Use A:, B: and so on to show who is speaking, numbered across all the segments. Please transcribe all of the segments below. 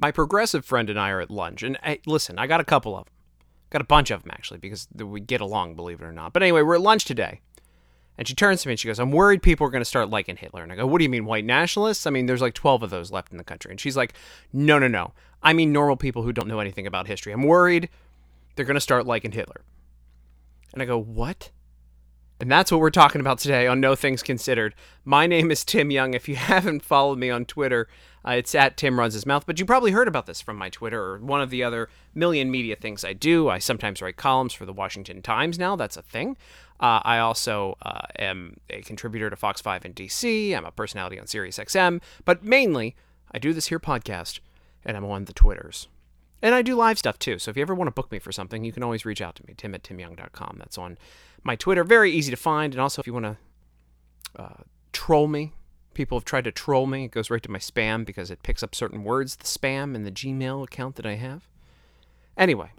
A: My progressive friend and I are at lunch, and hey, listen, I got a couple of them. Got a bunch of them actually because we get along, believe it or not. But anyway, we're at lunch today. And she turns to me and she goes, I'm worried people are going to start liking Hitler. And I go, What do you mean, white nationalists? I mean, there's like 12 of those left in the country. And she's like, No, no, no. I mean, normal people who don't know anything about history. I'm worried they're going to start liking Hitler. And I go, What? And that's what we're talking about today on No Things Considered. My name is Tim Young. If you haven't followed me on Twitter, uh, it's at Tim Runs His Mouth. But you probably heard about this from my Twitter or one of the other million media things I do. I sometimes write columns for the Washington Times now. That's a thing. Uh, I also uh, am a contributor to Fox 5 in DC. I'm a personality on SiriusXM. But mainly, I do this here podcast, and I'm on the Twitters. And I do live stuff too. So if you ever want to book me for something, you can always reach out to me, tim at timyoung.com. That's on my Twitter. Very easy to find. And also, if you want to uh, troll me, people have tried to troll me. It goes right to my spam because it picks up certain words, the spam in the Gmail account that I have. Anyway,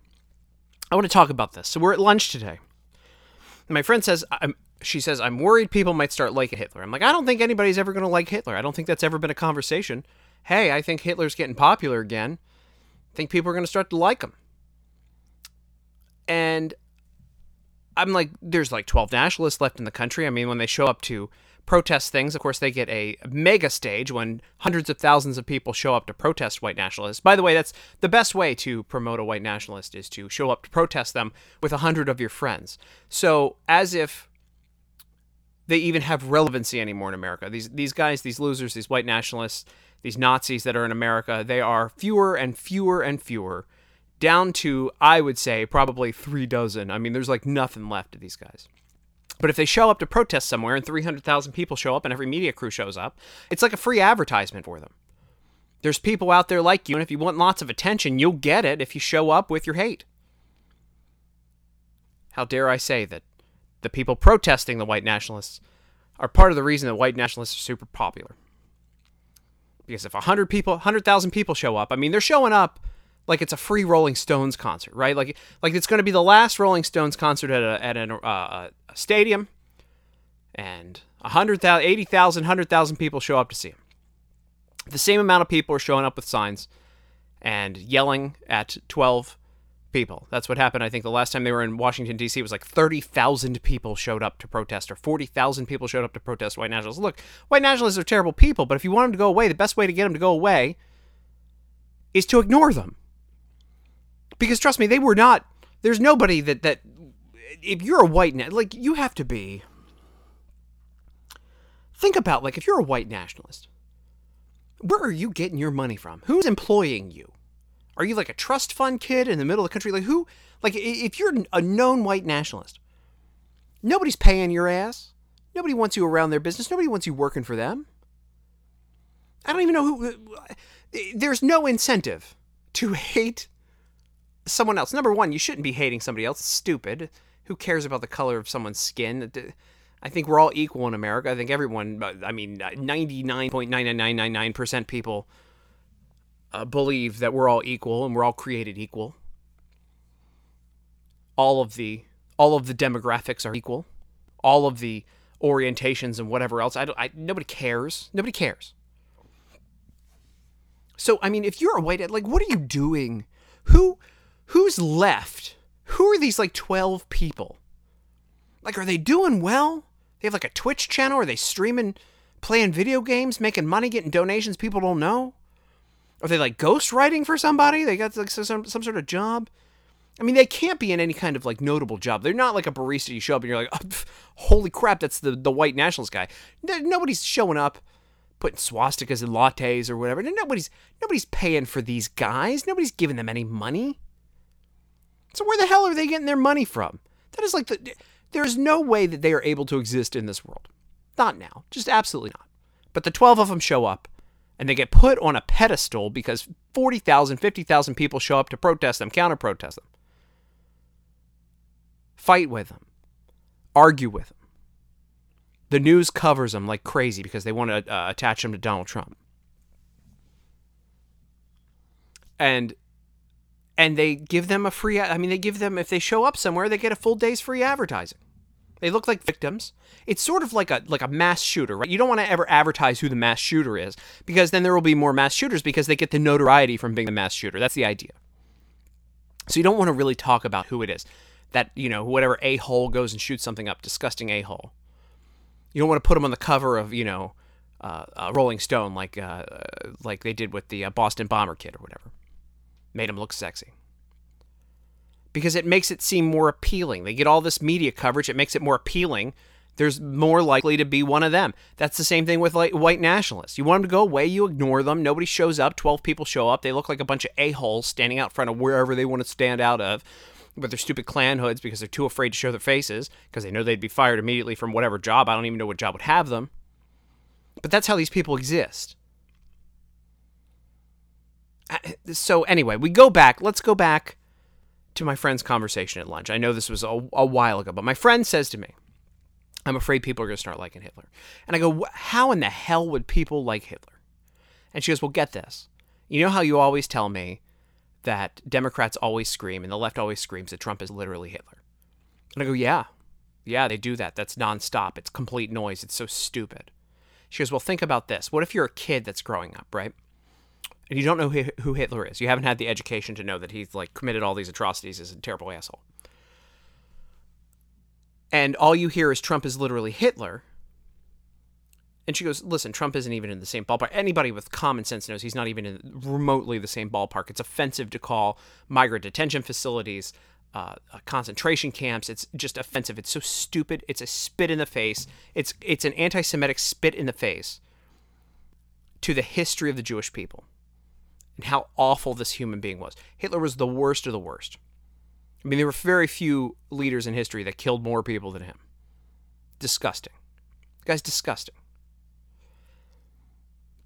A: I want to talk about this. So we're at lunch today. My friend says, I'm, she says, I'm worried people might start liking Hitler. I'm like, I don't think anybody's ever going to like Hitler. I don't think that's ever been a conversation. Hey, I think Hitler's getting popular again. I think people are going to start to like him. And I'm like, there's like 12 nationalists left in the country. I mean, when they show up to protest things, of course, they get a mega stage when hundreds of thousands of people show up to protest white nationalists. By the way, that's the best way to promote a white nationalist is to show up to protest them with a hundred of your friends. So, as if they even have relevancy anymore in America. These these guys, these losers, these white nationalists, these Nazis that are in America, they are fewer and fewer and fewer, down to I would say probably three dozen. I mean, there's like nothing left of these guys. But if they show up to protest somewhere and 300,000 people show up and every media crew shows up, it's like a free advertisement for them. There's people out there like you, and if you want lots of attention, you'll get it if you show up with your hate. How dare I say that the people protesting the white nationalists are part of the reason that white nationalists are super popular. Because if 100 people, 100,000 people show up, I mean, they're showing up like it's a free Rolling Stones concert, right? Like like it's going to be the last Rolling Stones concert at a, at an, uh, a stadium, and 100,000, 80,000, 100,000 people show up to see him. The same amount of people are showing up with signs and yelling at 12 people. That's what happened. I think the last time they were in Washington, D.C., was like 30,000 people showed up to protest, or 40,000 people showed up to protest white nationalists. Look, white nationalists are terrible people, but if you want them to go away, the best way to get them to go away is to ignore them. Because trust me, they were not. There's nobody that that if you're a white like you have to be. Think about like if you're a white nationalist, where are you getting your money from? Who's employing you? Are you like a trust fund kid in the middle of the country? Like who? Like if you're a known white nationalist, nobody's paying your ass. Nobody wants you around their business. Nobody wants you working for them. I don't even know who. There's no incentive to hate someone else. Number one, you shouldn't be hating somebody else. It's stupid. Who cares about the color of someone's skin? I think we're all equal in America. I think everyone, I mean, 99.99999% people uh, believe that we're all equal and we're all created equal. All of the all of the demographics are equal. All of the orientations and whatever else. I, don't, I nobody cares. Nobody cares. So I mean, if you're a white, like, what are you doing? Who who's left? Who are these like 12 people? Like, are they doing well? They have like a Twitch channel? Are they streaming, playing video games, making money, getting donations people don't know? Are they like ghostwriting for somebody? They got like some, some sort of job? I mean, they can't be in any kind of like notable job. They're not like a barista. You show up and you're like, oh, pff, holy crap, that's the, the white nationalist guy. Nobody's showing up putting swastikas in lattes or whatever. Nobody's nobody's paying for these guys. Nobody's giving them any money. So where the hell are they getting their money from? That is like the there's no way that they are able to exist in this world. Not now. Just absolutely not. But the 12 of them show up and they get put on a pedestal because 40,000, 50,000 people show up to protest them, counter protest them. Fight with them. Argue with them. The news covers them like crazy because they want to uh, attach them to Donald Trump. And and they give them a free I mean they give them if they show up somewhere they get a full day's free advertising. They look like victims. It's sort of like a like a mass shooter, right? You don't want to ever advertise who the mass shooter is because then there will be more mass shooters because they get the notoriety from being the mass shooter. That's the idea. So you don't want to really talk about who it is. That, you know, whatever a hole goes and shoots something up, disgusting a hole. You don't want to put them on the cover of, you know, uh, uh, Rolling Stone like uh, like they did with the uh, Boston Bomber kid or whatever. Made him look sexy because it makes it seem more appealing. They get all this media coverage, it makes it more appealing. There's more likely to be one of them. That's the same thing with like white nationalists. You want them to go away, you ignore them. Nobody shows up. Twelve people show up. They look like a bunch of a holes standing out front of wherever they want to stand out of with their stupid Klan hoods because they're too afraid to show their faces because they know they'd be fired immediately from whatever job. I don't even know what job would have them. But that's how these people exist. So, anyway, we go back. Let's go back to my friend's conversation at lunch. I know this was a, a while ago, but my friend says to me, I'm afraid people are going to start liking Hitler. And I go, How in the hell would people like Hitler? And she goes, Well, get this. You know how you always tell me that Democrats always scream and the left always screams that Trump is literally Hitler? And I go, Yeah. Yeah, they do that. That's nonstop. It's complete noise. It's so stupid. She goes, Well, think about this. What if you're a kid that's growing up, right? And you don't know who Hitler is. You haven't had the education to know that he's like committed all these atrocities as a terrible asshole. And all you hear is Trump is literally Hitler. And she goes, "Listen, Trump isn't even in the same ballpark. Anybody with common sense knows he's not even in remotely the same ballpark. It's offensive to call migrant detention facilities uh, concentration camps. It's just offensive. It's so stupid. It's a spit in the face. It's it's an anti-Semitic spit in the face to the history of the Jewish people and how awful this human being was. Hitler was the worst of the worst. I mean, there were very few leaders in history that killed more people than him. Disgusting. The guy's disgusting.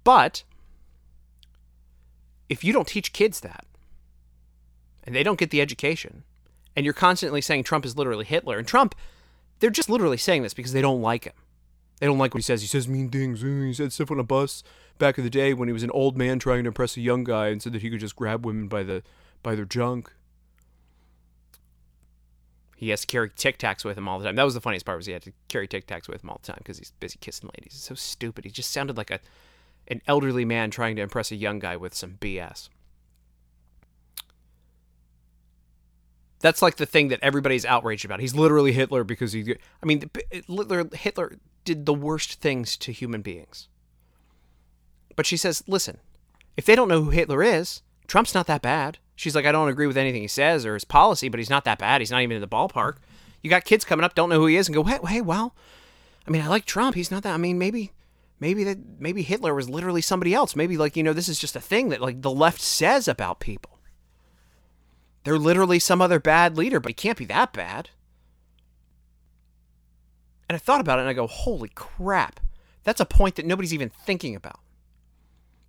A: But if you don't teach kids that, and they don't get the education, and you're constantly saying Trump is literally Hitler, and Trump, they're just literally saying this because they don't like him. They don't like what he says. He says mean things. He said stuff on a bus back in the day when he was an old man trying to impress a young guy and said that he could just grab women by the by their junk. He has to carry Tic Tacs with him all the time. That was the funniest part was he had to carry Tic Tacs with him all the time because he's busy kissing ladies. It's so stupid. He just sounded like a an elderly man trying to impress a young guy with some BS. That's like the thing that everybody's outraged about. He's literally Hitler because he. I mean, Hitler Hitler did the worst things to human beings. But she says, listen, if they don't know who Hitler is, Trump's not that bad. She's like, I don't agree with anything he says or his policy, but he's not that bad. He's not even in the ballpark. You got kids coming up, don't know who he is, and go, hey, hey, well, I mean, I like Trump. He's not that. I mean, maybe, maybe that, maybe Hitler was literally somebody else. Maybe like you know, this is just a thing that like the left says about people. They're literally some other bad leader, but he can't be that bad. And I thought about it and I go, holy crap. That's a point that nobody's even thinking about.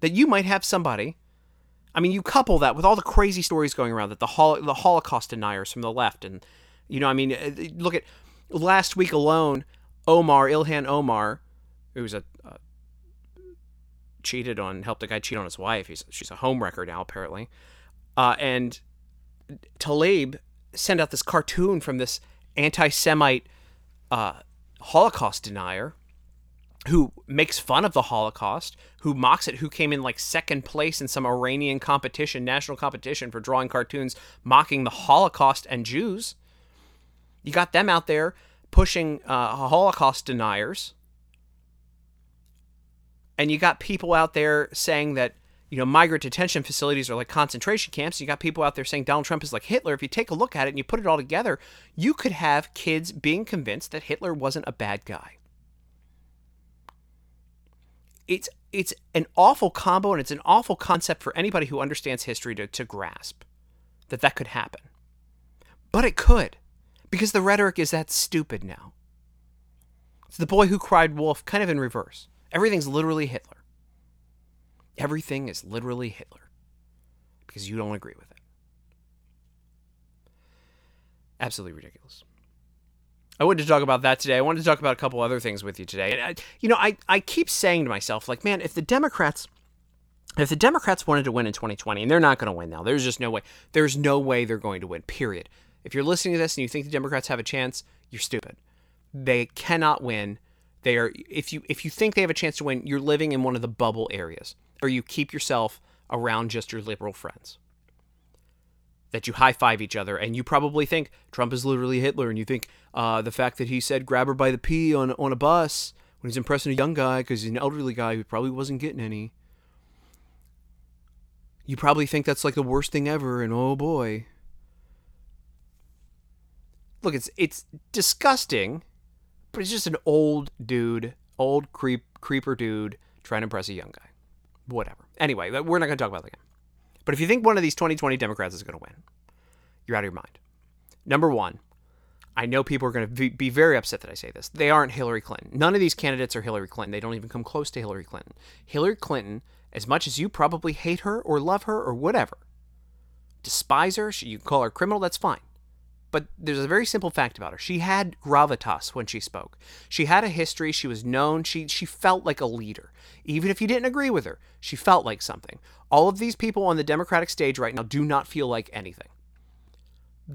A: That you might have somebody. I mean, you couple that with all the crazy stories going around that the hol- the Holocaust deniers from the left, and you know, I mean, uh, look at last week alone, Omar Ilhan Omar, who's a, a cheated on, helped a guy cheat on his wife. He's she's a homewrecker now apparently, uh, and Tlaib sent out this cartoon from this anti-Semite uh, Holocaust denier who makes fun of the Holocaust, who mocks it, who came in like second place in some Iranian competition, national competition for drawing cartoons mocking the Holocaust and Jews. You got them out there pushing uh, Holocaust deniers. And you got people out there saying that, you know, migrant detention facilities are like concentration camps. You got people out there saying Donald Trump is like Hitler. If you take a look at it and you put it all together, you could have kids being convinced that Hitler wasn't a bad guy it's it's an awful combo and it's an awful concept for anybody who understands history to, to grasp that that could happen. But it could, because the rhetoric is that stupid now. It's the boy who cried wolf, kind of in reverse. Everything's literally Hitler. Everything is literally Hitler because you don't agree with it. Absolutely ridiculous. I wanted to talk about that today. I wanted to talk about a couple other things with you today. I, you know, I, I keep saying to myself, like, man, if the Democrats if the Democrats wanted to win in 2020, and they're not going to win now, there's just no way. There's no way they're going to win, period. If you're listening to this and you think the Democrats have a chance, you're stupid. They cannot win. They are if you if you think they have a chance to win, you're living in one of the bubble areas, or you keep yourself around just your liberal friends. That you high five each other, and you probably think Trump is literally Hitler, and you think uh, the fact that he said "grab her by the pee" on on a bus when he's impressing a young guy because he's an elderly guy who probably wasn't getting any. You probably think that's like the worst thing ever, and oh boy. Look, it's it's disgusting, but it's just an old dude, old creep creeper dude trying to impress a young guy. Whatever. Anyway, we're not going to talk about that again. But if you think one of these 2020 Democrats is going to win, you're out of your mind. Number one, I know people are going to be very upset that I say this. They aren't Hillary Clinton. None of these candidates are Hillary Clinton. They don't even come close to Hillary Clinton. Hillary Clinton, as much as you probably hate her or love her or whatever, despise her, you can call her criminal, that's fine. But there's a very simple fact about her. She had gravitas when she spoke. She had a history. She was known. She she felt like a leader. Even if you didn't agree with her, she felt like something. All of these people on the Democratic stage right now do not feel like anything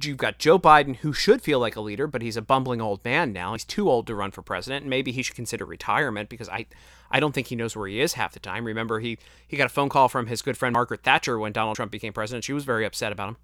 A: you've got Joe Biden, who should feel like a leader, but he's a bumbling old man now. He's too old to run for president. And maybe he should consider retirement because I, I don't think he knows where he is half the time. Remember, he he got a phone call from his good friend Margaret Thatcher when Donald Trump became president. She was very upset about him.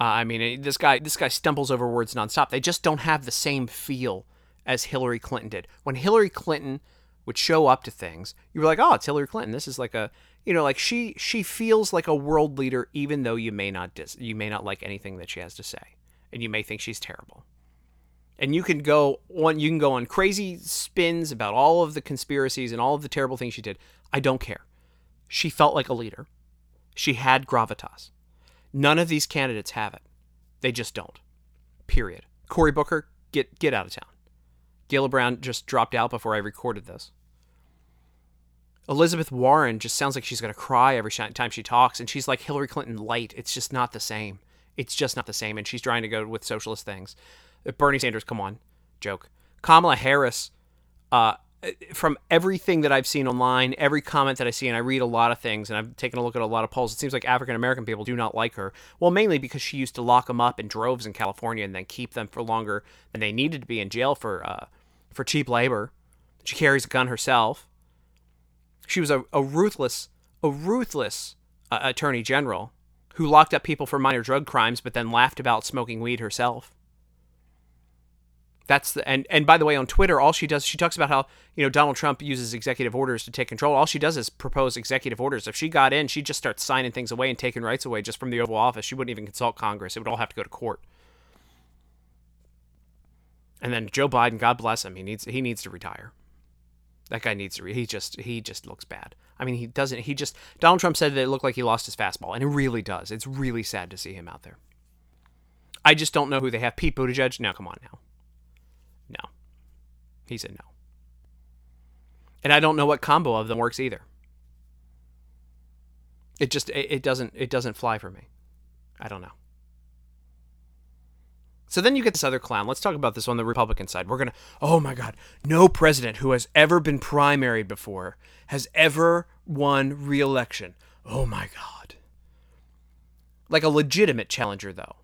A: Uh, I mean, this guy this guy stumbles over words nonstop. They just don't have the same feel as Hillary Clinton did. When Hillary Clinton would show up to things, you were like, "Oh, it's Hillary Clinton. This is like a you know, like she she feels like a world leader, even though you may not dis- you may not like anything that she has to say, and you may think she's terrible. And you can go on you can go on crazy spins about all of the conspiracies and all of the terrible things she did. I don't care. She felt like a leader. She had gravitas. None of these candidates have it. They just don't. Period. Cory Booker, get get out of town. Brown just dropped out before I recorded this. Elizabeth Warren just sounds like she's going to cry every time she talks, and she's like Hillary Clinton light. It's just not the same. It's just not the same, and she's trying to go with socialist things. Uh, Bernie Sanders, come on, joke. Kamala Harris, uh, from everything that I've seen online, every comment that I see, and I read a lot of things, and I've taken a look at a lot of polls, it seems like African American people do not like her. Well, mainly because she used to lock them up in droves in California and then keep them for longer than they needed to be in jail for uh, for cheap labor. She carries a gun herself. She was a, a ruthless, a ruthless uh, attorney general who locked up people for minor drug crimes, but then laughed about smoking weed herself. That's the and and by the way, on Twitter, all she does she talks about how you know Donald Trump uses executive orders to take control. All she does is propose executive orders. If she got in, she'd just start signing things away and taking rights away just from the Oval Office. She wouldn't even consult Congress. It would all have to go to court. And then Joe Biden, God bless him, he needs he needs to retire. That guy needs to. Re- he just he just looks bad. I mean, he doesn't. He just Donald Trump said that it looked like he lost his fastball, and it really does. It's really sad to see him out there. I just don't know who they have. Pete Buttigieg. Now, come on now. He said no. And I don't know what combo of them works either. It just it, it doesn't it doesn't fly for me. I don't know. So then you get this other clown. Let's talk about this on the Republican side. We're going to, oh my God, no president who has ever been primaried before has ever won re election. Oh my God. Like a legitimate challenger, though.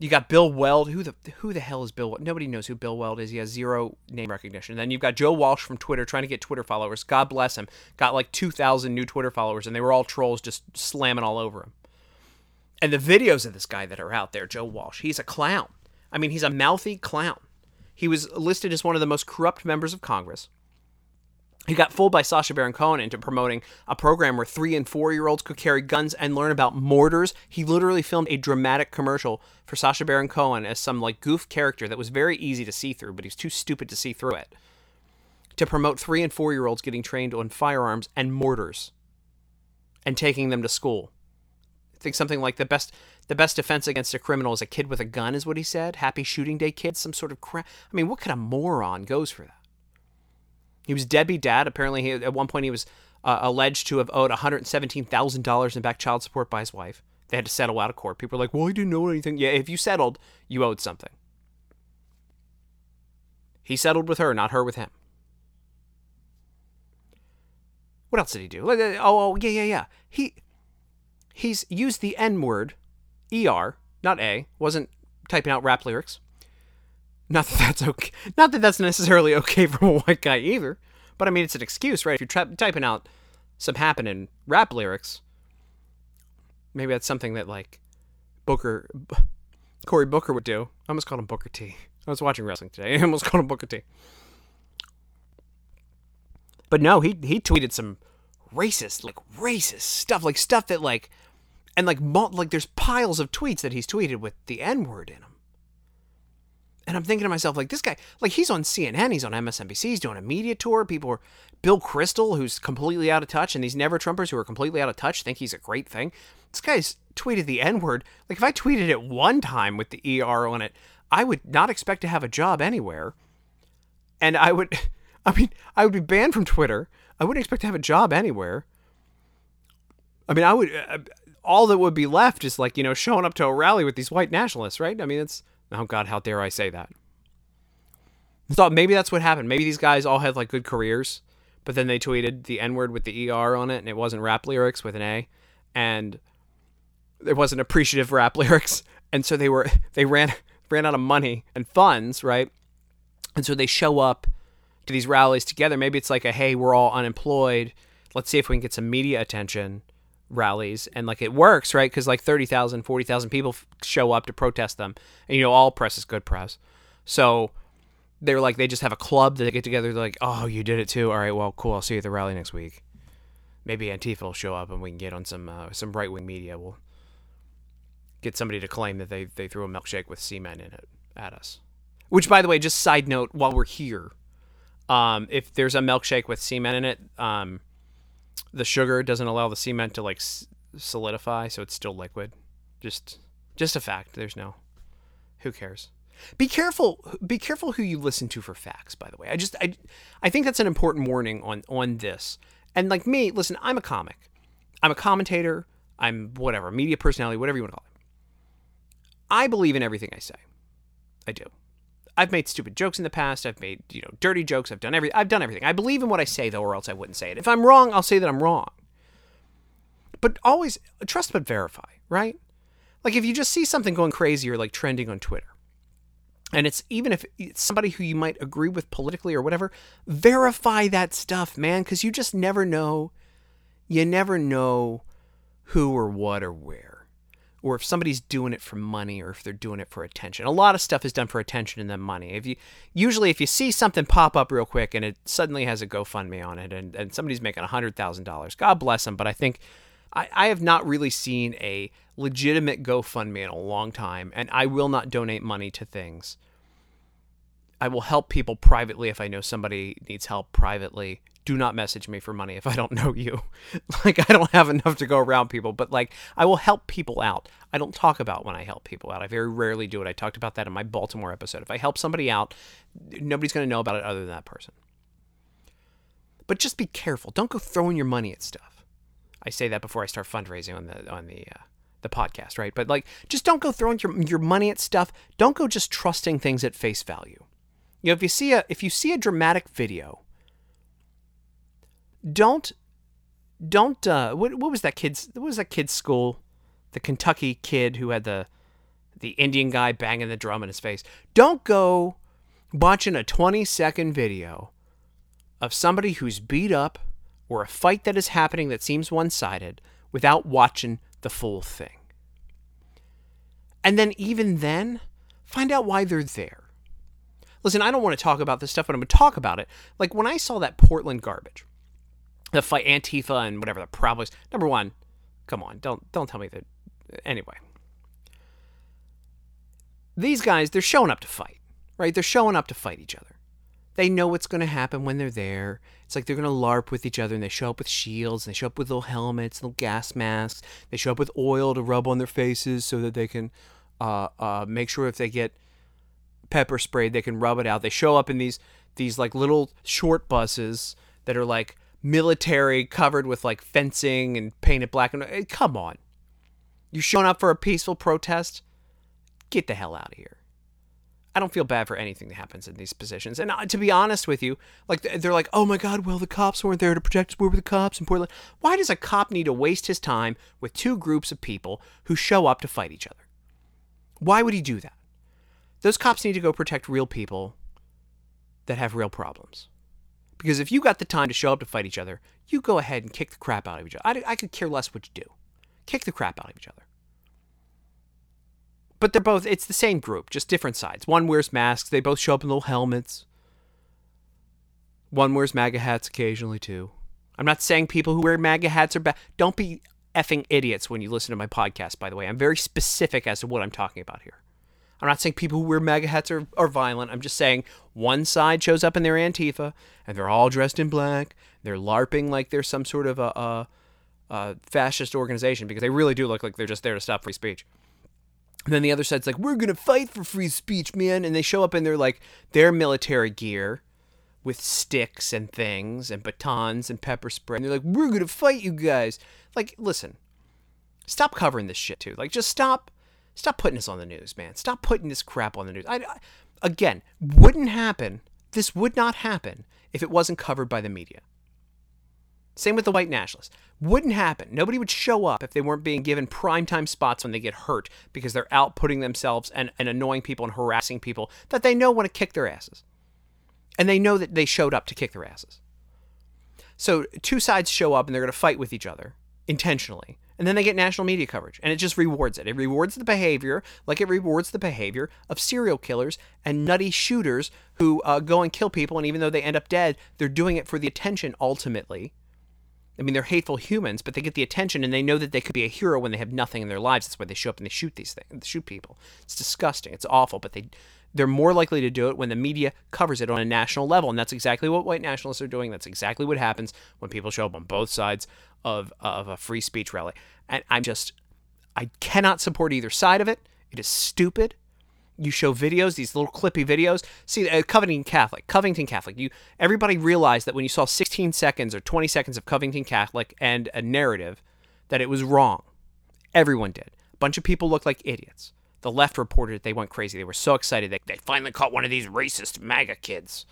A: You got Bill Weld. Who the who the hell is Bill? Weld? Nobody knows who Bill Weld is. He has zero name recognition. Then you've got Joe Walsh from Twitter trying to get Twitter followers. God bless him. Got like two thousand new Twitter followers, and they were all trolls just slamming all over him. And the videos of this guy that are out there, Joe Walsh, he's a clown. I mean, he's a mouthy clown. He was listed as one of the most corrupt members of Congress. He got fooled by Sacha Baron Cohen into promoting a program where three and four year olds could carry guns and learn about mortars. He literally filmed a dramatic commercial for Sacha Baron Cohen as some like goof character that was very easy to see through, but he was too stupid to see through it. To promote three and four year olds getting trained on firearms and mortars and taking them to school. I think something like the best the best defense against a criminal is a kid with a gun, is what he said. Happy shooting day kids, some sort of crap. I mean, what kind of moron goes for that? He was deadbeat dad. Apparently, he, at one point he was uh, alleged to have owed $117,000 in back child support by his wife. They had to settle out of court. People were like, well, he didn't know anything. Yeah, if you settled, you owed something. He settled with her, not her with him. What else did he do? Oh, oh yeah, yeah, yeah. He he's used the N word ER, not A, wasn't typing out rap lyrics, Not that that's okay. Not that that's necessarily okay for a white guy either. But I mean, it's an excuse, right? If you're tra- typing out some happening rap lyrics, maybe that's something that like Booker, B- Cory Booker would do. I almost called him Booker T. I was watching wrestling today. I almost called him Booker T. But no, he he tweeted some racist, like racist stuff, like stuff that like, and like like there's piles of tweets that he's tweeted with the N word in them. And I'm thinking to myself, like this guy, like he's on CNN, he's on MSNBC, he's doing a media tour. People are Bill Kristol, who's completely out of touch, and these never Trumpers who are completely out of touch think he's a great thing. This guy's tweeted the N word. Like if I tweeted it one time with the ER on it, I would not expect to have a job anywhere. And I would, I mean, I would be banned from Twitter. I wouldn't expect to have a job anywhere. I mean, I would, uh, all that would be left is like, you know, showing up to a rally with these white nationalists, right? I mean, it's, Oh God, how dare I say that? I thought maybe that's what happened. Maybe these guys all had like good careers, but then they tweeted the N word with the ER on it, and it wasn't rap lyrics with an A, and it wasn't appreciative rap lyrics, and so they were they ran ran out of money and funds, right? And so they show up to these rallies together. Maybe it's like a hey, we're all unemployed. Let's see if we can get some media attention rallies and like it works right? Because like 30000 40000 people f- show up to protest them. And you know all press is good press. So they're like they just have a club that they get together they're like oh you did it too. All right well cool. I'll see you at the rally next week. Maybe antifa will show up and we can get on some uh, some right-wing media. We'll get somebody to claim that they, they threw a milkshake with cement in it at us. Which by the way just side note while we're here um, if there's a milkshake with cement in it um, the sugar doesn't allow the cement to like solidify, so it's still liquid. Just just a fact. There's no who cares. Be careful be careful who you listen to for facts, by the way. I just I I think that's an important warning on on this. And like me, listen, I'm a comic. I'm a commentator, I'm whatever, media personality, whatever you want to call it. I believe in everything I say. I do. I've made stupid jokes in the past. I've made, you know, dirty jokes. I've done every I've done everything. I believe in what I say though or else I wouldn't say it. If I'm wrong, I'll say that I'm wrong. But always trust but verify, right? Like if you just see something going crazy or like trending on Twitter, and it's even if it's somebody who you might agree with politically or whatever, verify that stuff, man, because you just never know. You never know who or what or where or if somebody's doing it for money or if they're doing it for attention. A lot of stuff is done for attention and then money. If you usually if you see something pop up real quick and it suddenly has a GoFundMe on it and, and somebody's making hundred thousand dollars, God bless them. But I think I, I have not really seen a legitimate GoFundMe in a long time, and I will not donate money to things. I will help people privately if I know somebody needs help privately do not message me for money if I don't know you. like I don't have enough to go around people, but like I will help people out. I don't talk about when I help people out. I very rarely do it. I talked about that in my Baltimore episode. If I help somebody out, nobody's going to know about it other than that person. But just be careful. Don't go throwing your money at stuff. I say that before I start fundraising on the on the uh, the podcast, right? But like just don't go throwing your your money at stuff. Don't go just trusting things at face value. You know, if you see a if you see a dramatic video don't don't uh what what was that kid's what was that kid's school? The Kentucky kid who had the the Indian guy banging the drum in his face. Don't go watching a 20 second video of somebody who's beat up or a fight that is happening that seems one sided without watching the full thing. And then, even then, find out why they're there. Listen, I don't want to talk about this stuff, but I'm going to talk about it. Like when I saw that Portland garbage, the fight Antifa and whatever the problem is. Number one, come on, don't don't tell me that. Anyway, these guys they're showing up to fight, right? They're showing up to fight each other. They know what's going to happen when they're there. It's like they're going to LARP with each other, and they show up with shields, and they show up with little helmets, little gas masks. They show up with oil to rub on their faces so that they can uh, uh, make sure if they get pepper sprayed, they can rub it out. They show up in these these like little short buses that are like military covered with like fencing and painted black and white. Come on. You showing up for a peaceful protest? Get the hell out of here. I don't feel bad for anything that happens in these positions. And uh, to be honest with you, like they're like, "Oh my god, well the cops weren't there to protect us. Where were the cops in Portland?" Why does a cop need to waste his time with two groups of people who show up to fight each other? Why would he do that? Those cops need to go protect real people that have real problems. Because if you got the time to show up to fight each other, you go ahead and kick the crap out of each other. I, I could care less what you do. Kick the crap out of each other. But they're both, it's the same group, just different sides. One wears masks, they both show up in little helmets. One wears MAGA hats occasionally, too. I'm not saying people who wear MAGA hats are bad. Don't be effing idiots when you listen to my podcast, by the way. I'm very specific as to what I'm talking about here. I'm not saying people who wear MAGA hats are, are violent. I'm just saying one side shows up in their Antifa and they're all dressed in black. They're LARPing like they're some sort of a, a, a fascist organization because they really do look like they're just there to stop free speech. And then the other side's like, we're going to fight for free speech, man. And they show up in their like their military gear with sticks and things and batons and pepper spray. And they're like, we're going to fight you guys. Like, listen, stop covering this shit too. Like, just stop, stop putting this on the news, man. Stop putting this crap on the news. I, I, again, wouldn't happen. This would not happen if it wasn't covered by the media. Same with the white nationalists. Wouldn't happen. Nobody would show up if they weren't being given primetime spots when they get hurt because they're out putting themselves and, and annoying people and harassing people that they know want to kick their asses. And they know that they showed up to kick their asses. So two sides show up and they're going to fight with each other intentionally. And then they get national media coverage, and it just rewards it. It rewards the behavior, like it rewards the behavior of serial killers and nutty shooters who uh, go and kill people. And even though they end up dead, they're doing it for the attention ultimately. I mean, they're hateful humans, but they get the attention, and they know that they could be a hero when they have nothing in their lives. That's why they show up and they shoot these things, shoot people. It's disgusting. It's awful, but they they're more likely to do it when the media covers it on a national level. And that's exactly what white nationalists are doing. That's exactly what happens when people show up on both sides of, of a free speech rally. And I'm just, I cannot support either side of it. It is stupid. You show videos, these little clippy videos. See, uh, Covington Catholic, Covington Catholic. You everybody realized that when you saw 16 seconds or 20 seconds of Covington Catholic and a narrative, that it was wrong. Everyone did. A bunch of people looked like idiots. The left reported it. They went crazy. They were so excited. They, they finally caught one of these racist MAGA kids.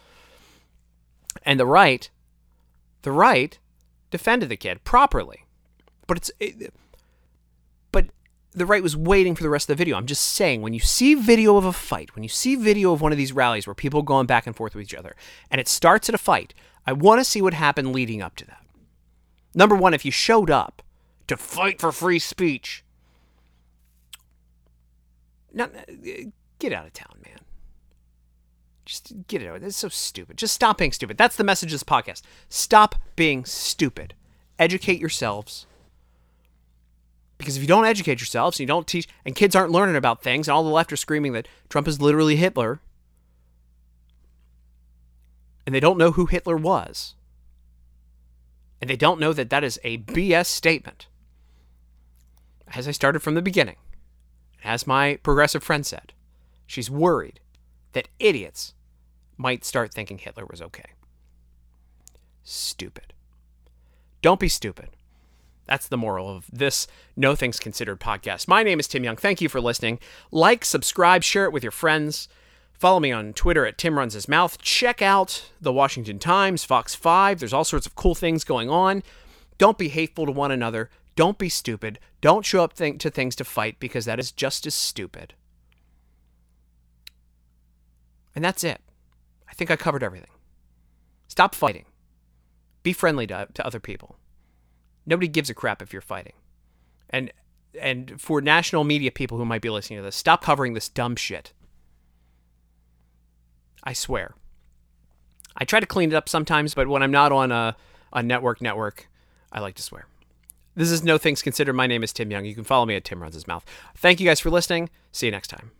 A: And the right, the right defended the kid properly. But it's. It, but the right was waiting for the rest of the video. I'm just saying, when you see video of a fight, when you see video of one of these rallies where people are going back and forth with each other, and it starts at a fight, I want to see what happened leading up to that. Number one, if you showed up to fight for free speech, not, uh, get out of town, man. Just get it out. It's so stupid. Just stop being stupid. That's the message of this podcast. Stop being stupid. Educate yourselves. Because if you don't educate yourselves and you don't teach, and kids aren't learning about things, and all the left are screaming that Trump is literally Hitler, and they don't know who Hitler was, and they don't know that that is a BS statement, as I started from the beginning, as my progressive friend said, she's worried that idiots might start thinking Hitler was okay. Stupid. Don't be stupid. That's the moral of this No Things Considered podcast. My name is Tim Young. Thank you for listening. Like, subscribe, share it with your friends. Follow me on Twitter at Tim Runs His Mouth. Check out the Washington Times, Fox 5. There's all sorts of cool things going on. Don't be hateful to one another. Don't be stupid. Don't show up th- to things to fight because that is just as stupid. And that's it. I think I covered everything. Stop fighting. Be friendly to, to other people. Nobody gives a crap if you're fighting. And and for national media people who might be listening to this, stop covering this dumb shit. I swear. I try to clean it up sometimes, but when I'm not on a, a network network, I like to swear. This is No Things Considered. My name is Tim Young. You can follow me at Tim Runs His Mouth. Thank you guys for listening. See you next time.